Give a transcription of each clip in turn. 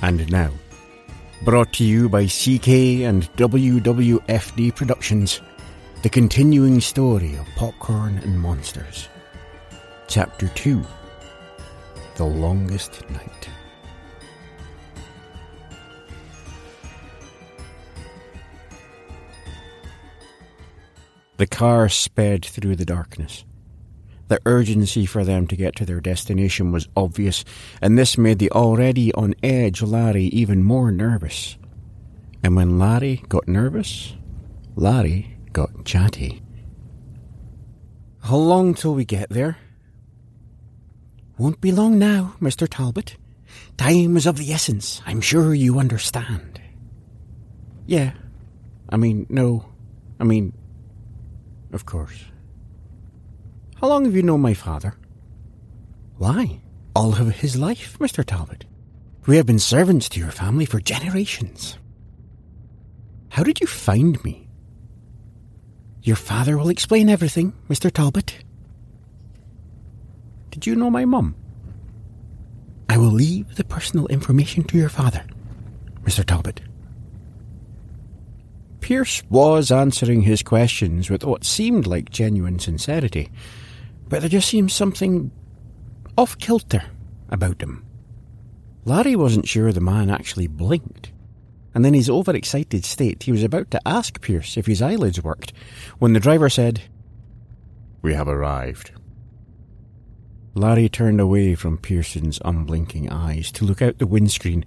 And now, brought to you by CK and WWFD Productions, the continuing story of Popcorn and Monsters. Chapter 2 The Longest Night. The car sped through the darkness. The urgency for them to get to their destination was obvious, and this made the already on edge Larry even more nervous. And when Larry got nervous, Larry got chatty. How long till we get there? Won't be long now, Mr. Talbot. Time is of the essence. I'm sure you understand. Yeah. I mean, no. I mean, of course. How long have you known my father? Why, all of his life, Mr. Talbot. We have been servants to your family for generations. How did you find me? Your father will explain everything, Mr. Talbot. Did you know my mum? I will leave the personal information to your father, Mr. Talbot. Pierce was answering his questions with what seemed like genuine sincerity, but there just seemed something off kilter about him. Larry wasn't sure the man actually blinked, and in his overexcited state he was about to ask Pierce if his eyelids worked when the driver said, We have arrived. Larry turned away from Pierce's unblinking eyes to look out the windscreen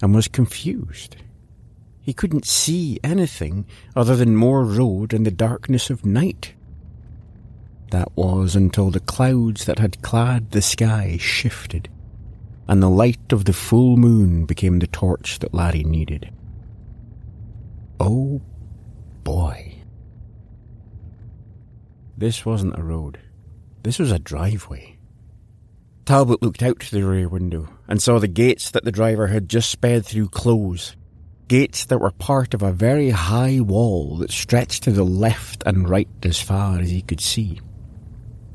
and was confused. He couldn't see anything other than more road and the darkness of night. That was until the clouds that had clad the sky shifted, and the light of the full moon became the torch that Larry needed. Oh boy. This wasn't a road. This was a driveway. Talbot looked out the rear window and saw the gates that the driver had just sped through close. Gates that were part of a very high wall that stretched to the left and right as far as he could see.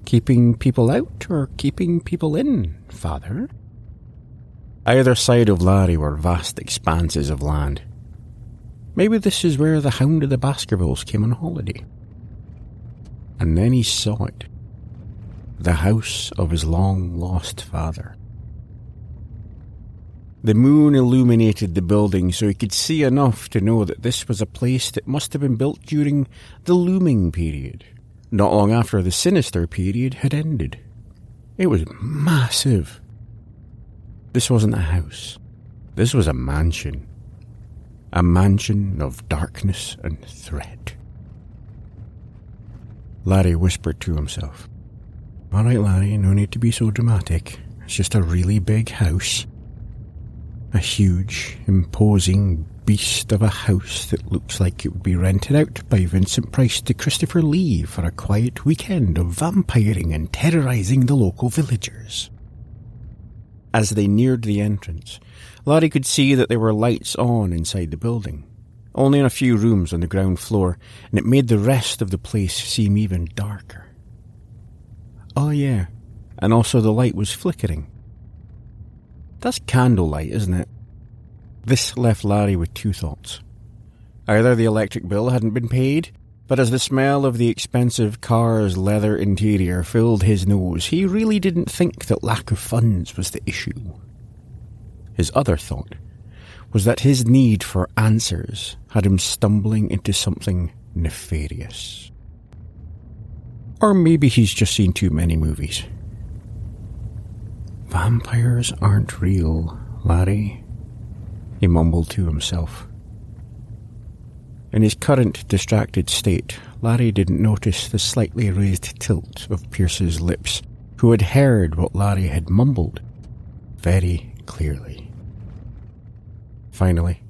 Keeping people out or keeping people in, father? Either side of Larry were vast expanses of land. Maybe this is where the Hound of the Baskervilles came on holiday. And then he saw it. The house of his long lost father. The moon illuminated the building so he could see enough to know that this was a place that must have been built during the looming period, not long after the sinister period had ended. It was massive. This wasn't a house. This was a mansion. A mansion of darkness and threat. Larry whispered to himself. All right, Larry, no need to be so dramatic. It's just a really big house. A huge, imposing beast of a house that looks like it would be rented out by Vincent Price to Christopher Lee for a quiet weekend of vampiring and terrorizing the local villagers. As they neared the entrance, Larry could see that there were lights on inside the building, only in a few rooms on the ground floor, and it made the rest of the place seem even darker. Oh, yeah, and also the light was flickering. That's candlelight, isn't it? This left Larry with two thoughts. Either the electric bill hadn't been paid, but as the smell of the expensive car's leather interior filled his nose, he really didn't think that lack of funds was the issue. His other thought was that his need for answers had him stumbling into something nefarious. Or maybe he's just seen too many movies. Vampires aren't real, Larry, he mumbled to himself. In his current distracted state, Larry didn't notice the slightly raised tilt of Pierce's lips, who had heard what Larry had mumbled very clearly. Finally,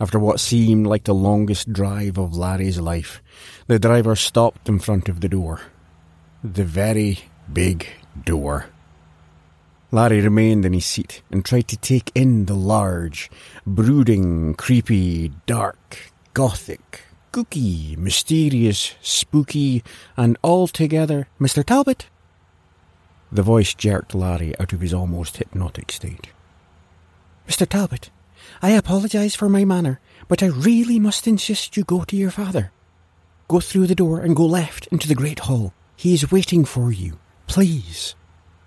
after what seemed like the longest drive of Larry's life, the driver stopped in front of the door. The very big door. Larry remained in his seat and tried to take in the large, brooding, creepy, dark, gothic, kooky, mysterious, spooky, and altogether Mr. Talbot. The voice jerked Larry out of his almost hypnotic state. Mr. Talbot, I apologize for my manner, but I really must insist you go to your father. Go through the door and go left into the great hall. He is waiting for you. Please.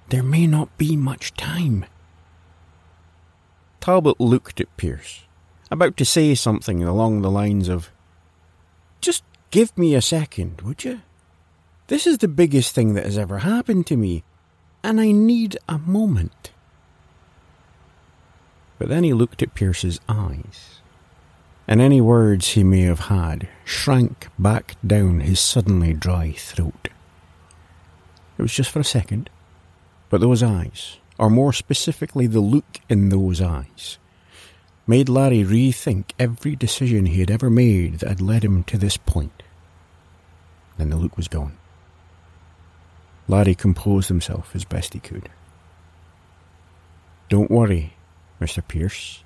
There may not be much time. Talbot looked at Pierce, about to say something along the lines of, Just give me a second, would you? This is the biggest thing that has ever happened to me, and I need a moment. But then he looked at Pierce's eyes, and any words he may have had shrank back down his suddenly dry throat. It was just for a second, but those eyes, or more specifically the look in those eyes, made Larry rethink every decision he had ever made that had led him to this point. Then the look was gone. Larry composed himself as best he could. Don't worry, Mr. Pierce.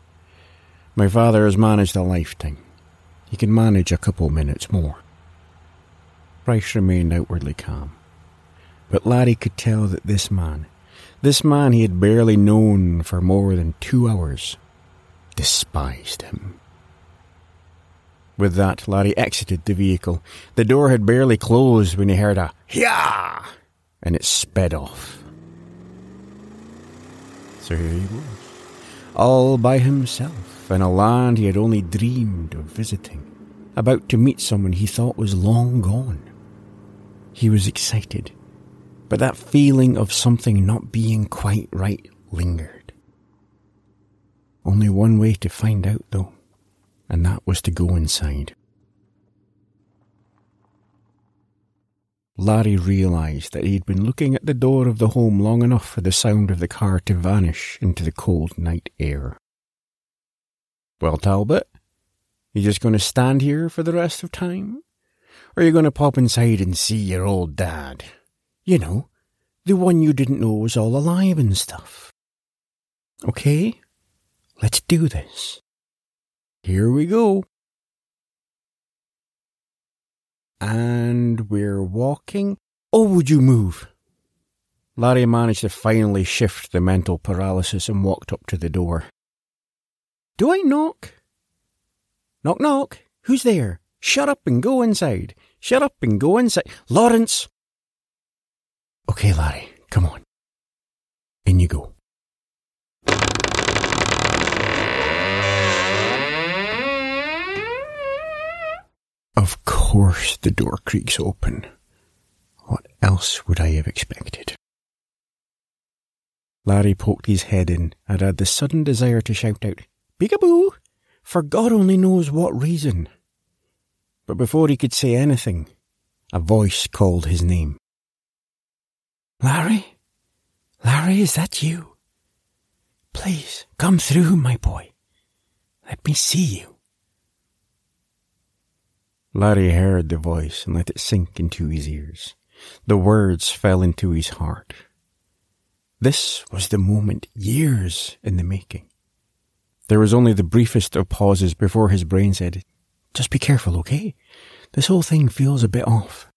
My father has managed a lifetime. He can manage a couple minutes more. Pierce remained outwardly calm. But Larry could tell that this man, this man he had barely known for more than two hours, despised him. With that, Larry exited the vehicle. The door had barely closed when he heard a Yah! and it sped off. So here he was all by himself in a land he had only dreamed of visiting, about to meet someone he thought was long gone. He was excited, but that feeling of something not being quite right lingered. Only one way to find out, though, and that was to go inside. Larry realized that he had been looking at the door of the home long enough for the sound of the car to vanish into the cold night air. Well, Talbot, you just going to stand here for the rest of time? Or are you going to pop inside and see your old dad? You know, the one you didn't know was all alive and stuff. Okay, let's do this. Here we go. And we're walking. Oh, would you move? Larry managed to finally shift the mental paralysis and walked up to the door. Do I knock? Knock, knock. Who's there? Shut up and go inside. Shut up and go inside. Lawrence! Okay, Larry, come on. In you go. Of course the door creaks open. What else would I have expected? Larry poked his head in and had the sudden desire to shout out, Peekaboo! For God only knows what reason. But before he could say anything, a voice called his name. Larry? Larry, is that you? Please, come through, my boy. Let me see you. Larry heard the voice and let it sink into his ears. The words fell into his heart. This was the moment years in the making. There was only the briefest of pauses before his brain said, Just be careful, okay? This whole thing feels a bit off.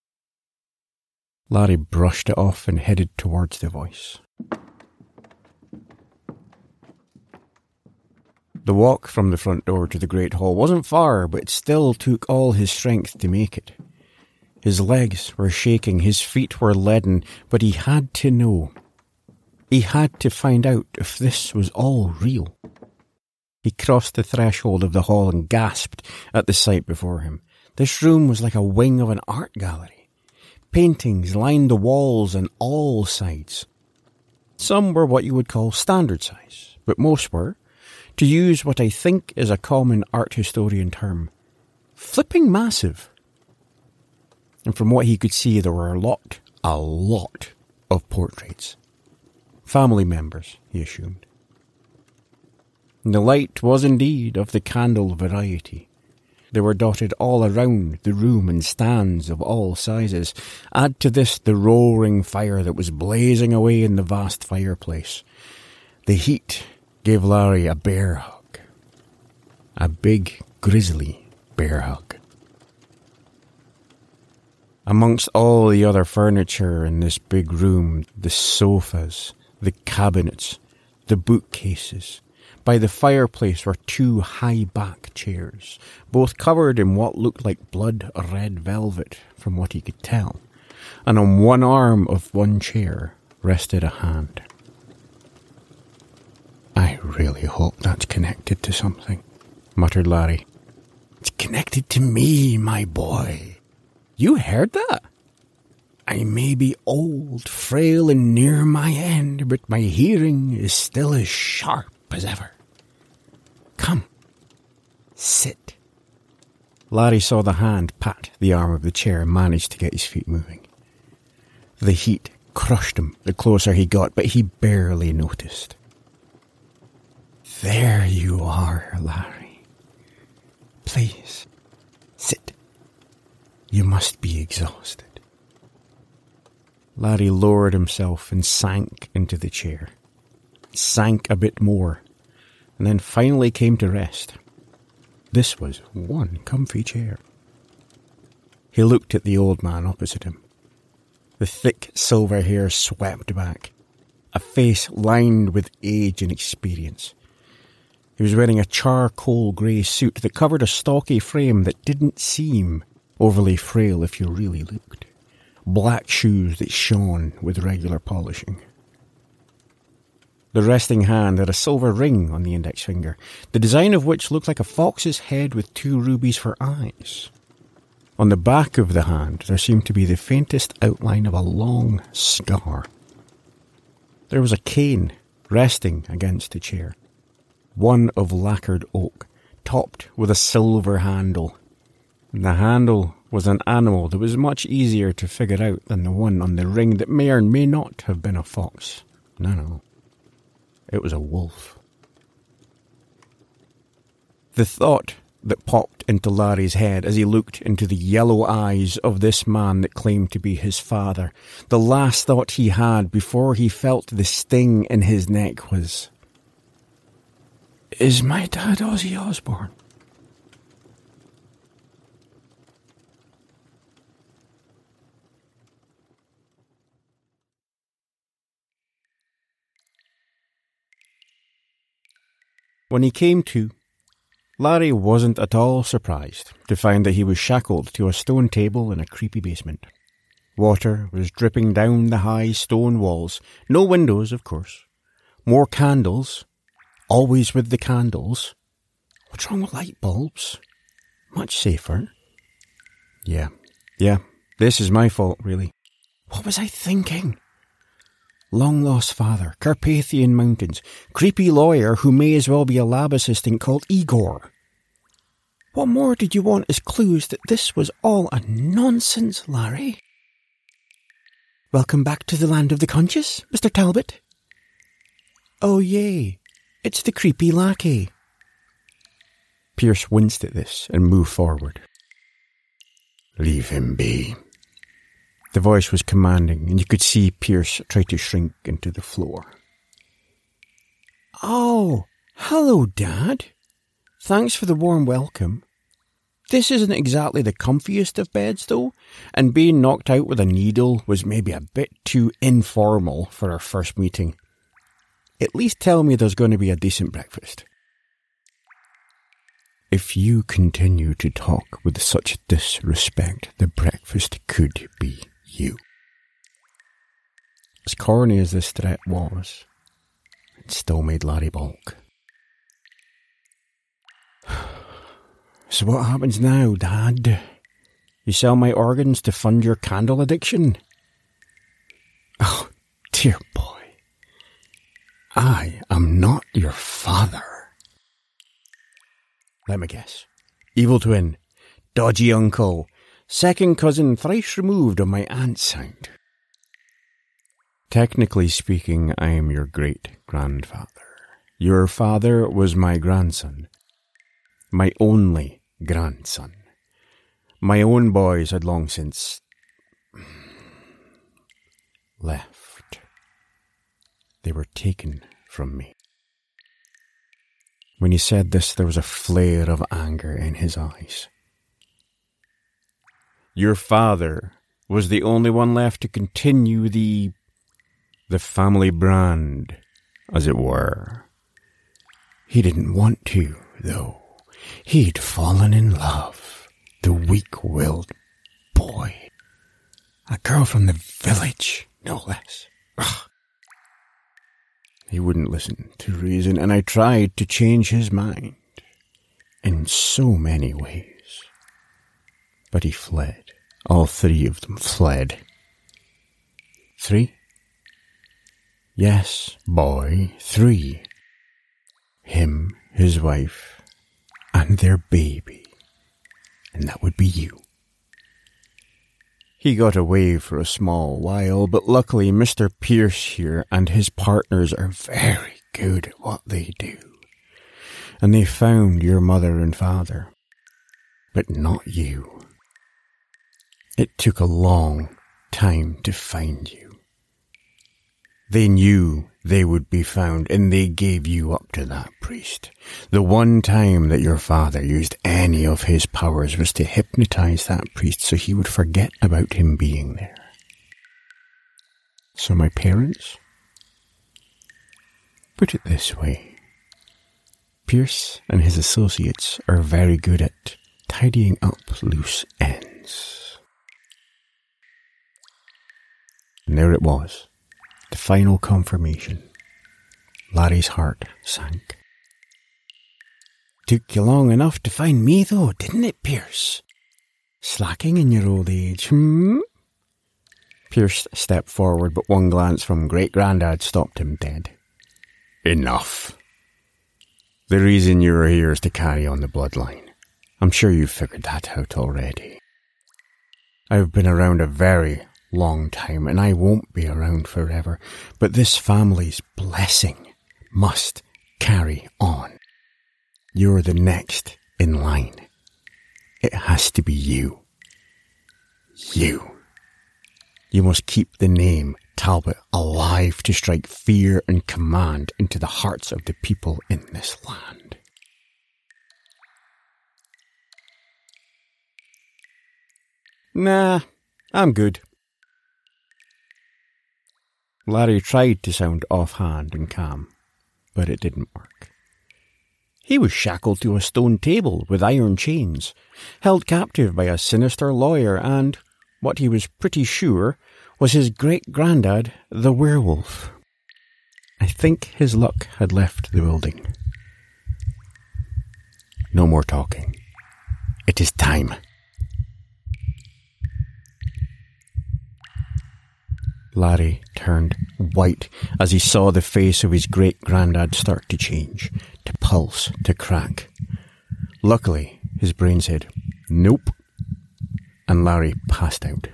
Larry brushed it off and headed towards the voice. The walk from the front door to the great hall wasn't far, but it still took all his strength to make it. His legs were shaking, his feet were leaden, but he had to know. He had to find out if this was all real. He crossed the threshold of the hall and gasped at the sight before him. This room was like a wing of an art gallery. Paintings lined the walls on all sides. Some were what you would call standard size, but most were to use what I think is a common art historian term, flipping massive. And from what he could see, there were a lot, a lot of portraits. Family members, he assumed. And the light was indeed of the candle variety. They were dotted all around the room in stands of all sizes. Add to this the roaring fire that was blazing away in the vast fireplace. The heat gave Larry a bear hug. A big, grizzly bear hug. Amongst all the other furniture in this big room, the sofas, the cabinets, the bookcases, By the fireplace were two high back chairs, both covered in what looked like blood red velvet, from what he could tell, and on one arm of one chair rested a hand. I really hope that's connected to something, muttered Larry. It's connected to me, my boy. You heard that? I may be old, frail, and near my end, but my hearing is still as sharp as ever. Come, sit. Larry saw the hand pat the arm of the chair and managed to get his feet moving. The heat crushed him the closer he got, but he barely noticed. There you are, Larry. Please, sit. You must be exhausted. Larry lowered himself and sank into the chair. Sank a bit more, and then finally came to rest. This was one comfy chair. He looked at the old man opposite him. The thick silver hair swept back, a face lined with age and experience. He was wearing a charcoal grey suit that covered a stocky frame that didn't seem overly frail if you really looked black shoes that shone with regular polishing. The resting hand had a silver ring on the index finger, the design of which looked like a fox's head with two rubies for eyes. On the back of the hand, there seemed to be the faintest outline of a long scar. There was a cane resting against the chair, one of lacquered oak, topped with a silver handle. The handle was an animal that was much easier to figure out than the one on the ring that may or may not have been a fox. No, no. It was a wolf. The thought that popped into Larry's head as he looked into the yellow eyes of this man that claimed to be his father, the last thought he had before he felt the sting in his neck was, Is my dad Ozzy Osbourne? When he came to, Larry wasn't at all surprised to find that he was shackled to a stone table in a creepy basement. Water was dripping down the high stone walls, no windows, of course. More candles, always with the candles. What's wrong with light bulbs? Much safer. Yeah, yeah, this is my fault, really. What was I thinking? Long lost father, Carpathian Mountains, creepy lawyer who may as well be a lab assistant called Igor. What more did you want as clues that this was all a nonsense, Larry? Welcome back to the land of the conscious, Mr. Talbot. Oh, yay, it's the creepy lackey. Pierce winced at this and moved forward. Leave him be, the voice was commanding, and you could see Pierce try to shrink into the floor. Oh, hello, Dad. Thanks for the warm welcome. This isn't exactly the comfiest of beds, though, and being knocked out with a needle was maybe a bit too informal for our first meeting. At least tell me there's going to be a decent breakfast. If you continue to talk with such disrespect, the breakfast could be you. As corny as this threat was, it still made Larry balk. So what happens now, Dad? You sell my organs to fund your candle addiction? Oh, dear boy. I am not your father. Let me guess. Evil twin, dodgy uncle, second cousin thrice removed on my aunt's side. Technically speaking, I am your great grandfather. Your father was my grandson, my only grandson. My own boys had long since left. They were taken from me. When he said this, there was a flare of anger in his eyes. Your father was the only one left to continue the the family brand, as it were. He didn't want to, though. He'd fallen in love. The weak-willed boy. A girl from the village, no less. Ugh. He wouldn't listen to reason, and I tried to change his mind in so many ways. But he fled. All three of them fled. Three? Yes, boy, three. Him, his wife, and their baby. And that would be you. He got away for a small while, but luckily Mr. Pierce here and his partners are very good at what they do. And they found your mother and father. But not you. It took a long time to find you. They knew they would be found, and they gave you up to that priest. The one time that your father used any of his powers was to hypnotize that priest so he would forget about him being there. So my parents? Put it this way. Pierce and his associates are very good at tidying up loose ends. And there it was the final confirmation. Larry's heart sank. Took you long enough to find me, though, didn't it, Pierce? Slacking in your old age, hmm? Pierce stepped forward, but one glance from Great Grandad stopped him dead. Enough. The reason you're here is to carry on the bloodline. I'm sure you've figured that out already. I've been around a very long time, and I won't be around forever, but this family's blessing must carry on. You're the next in line. It has to be you. You. You must keep the name Talbot alive to strike fear and command into the hearts of the people in this land. Nah, I'm good. Larry tried to sound offhand and calm, but it didn't work. He was shackled to a stone table with iron chains, held captive by a sinister lawyer, and, what he was pretty sure, was his great grandad, the werewolf. I think his luck had left the building. No more talking. It is time. Larry turned white as he saw the face of his great grandad start to change, to pulse, to crack. Luckily, his brain said, Nope. And Larry passed out.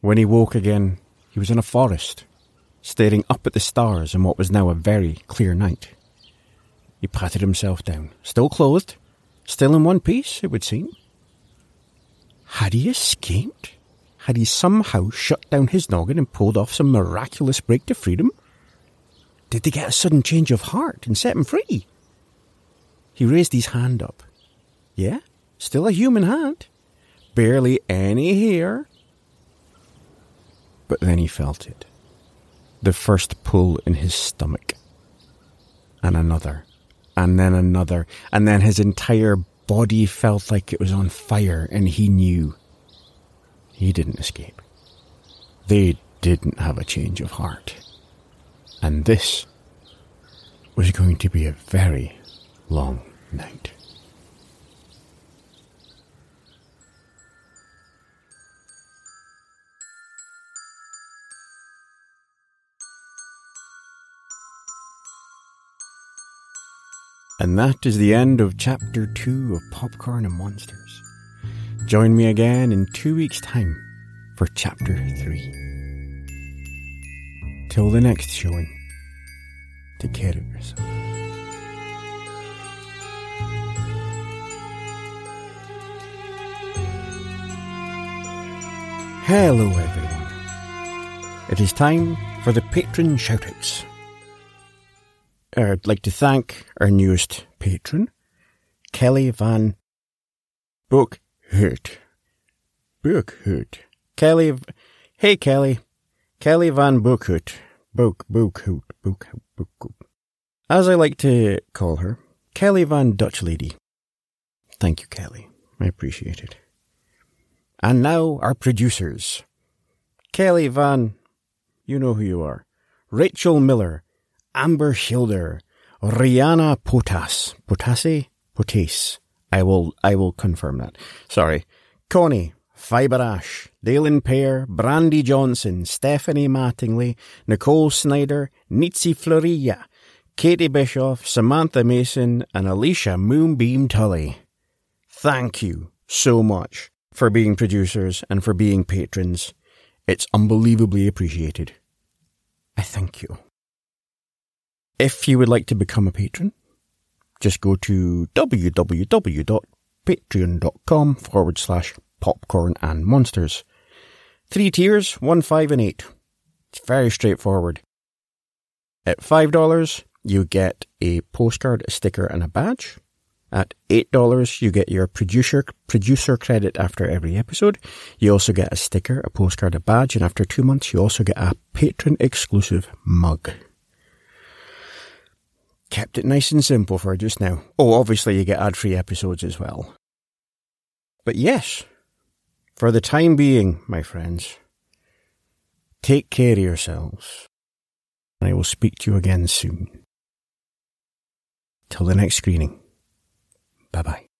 When he woke again, he was in a forest, staring up at the stars in what was now a very clear night. He patted himself down, still clothed, Still in one piece, it would seem. Had he escaped? Had he somehow shut down his noggin and pulled off some miraculous break to freedom? Did they get a sudden change of heart and set him free? He raised his hand up. Yeah, still a human hand. Barely any hair. But then he felt it. The first pull in his stomach. And another and then another, and then his entire body felt like it was on fire, and he knew he didn't escape. They didn't have a change of heart. And this was going to be a very long night. And that is the end of chapter 2 of Popcorn and Monsters. Join me again in two weeks' time for chapter 3. Till the next showing, take care of yourself. Hello, everyone. It is time for the patron shoutouts. I'd like to thank our newest patron, Kelly Van Bookhoot. Bookhoot. Kelly, hey Kelly, Kelly Van Bookhoot. Book, Bookhoot, Bookhoot, Bookhoot. As I like to call her, Kelly Van Dutch Lady. Thank you, Kelly. I appreciate it. And now our producers. Kelly Van, you know who you are. Rachel Miller, Amber Schilder, Rihanna Potas, Potase, Potace. I will, I will confirm that. Sorry. Connie, Fiber Ash, Dalen Pear, Brandy Johnson, Stephanie Mattingly, Nicole Snyder, Nitsi Florilla, Katie Bischoff, Samantha Mason, and Alicia Moonbeam Tully. Thank you so much for being producers and for being patrons. It's unbelievably appreciated. I thank you. If you would like to become a patron, just go to www.patreon.com forward slash popcorn and monsters. Three tiers, one, five, and eight. It's very straightforward. At $5, you get a postcard, a sticker, and a badge. At $8, you get your producer, producer credit after every episode. You also get a sticker, a postcard, a badge, and after two months, you also get a patron exclusive mug. Kept it nice and simple for just now. Oh, obviously you get ad-free episodes as well. But yes, for the time being, my friends, take care of yourselves. And I will speak to you again soon. Till the next screening. Bye bye.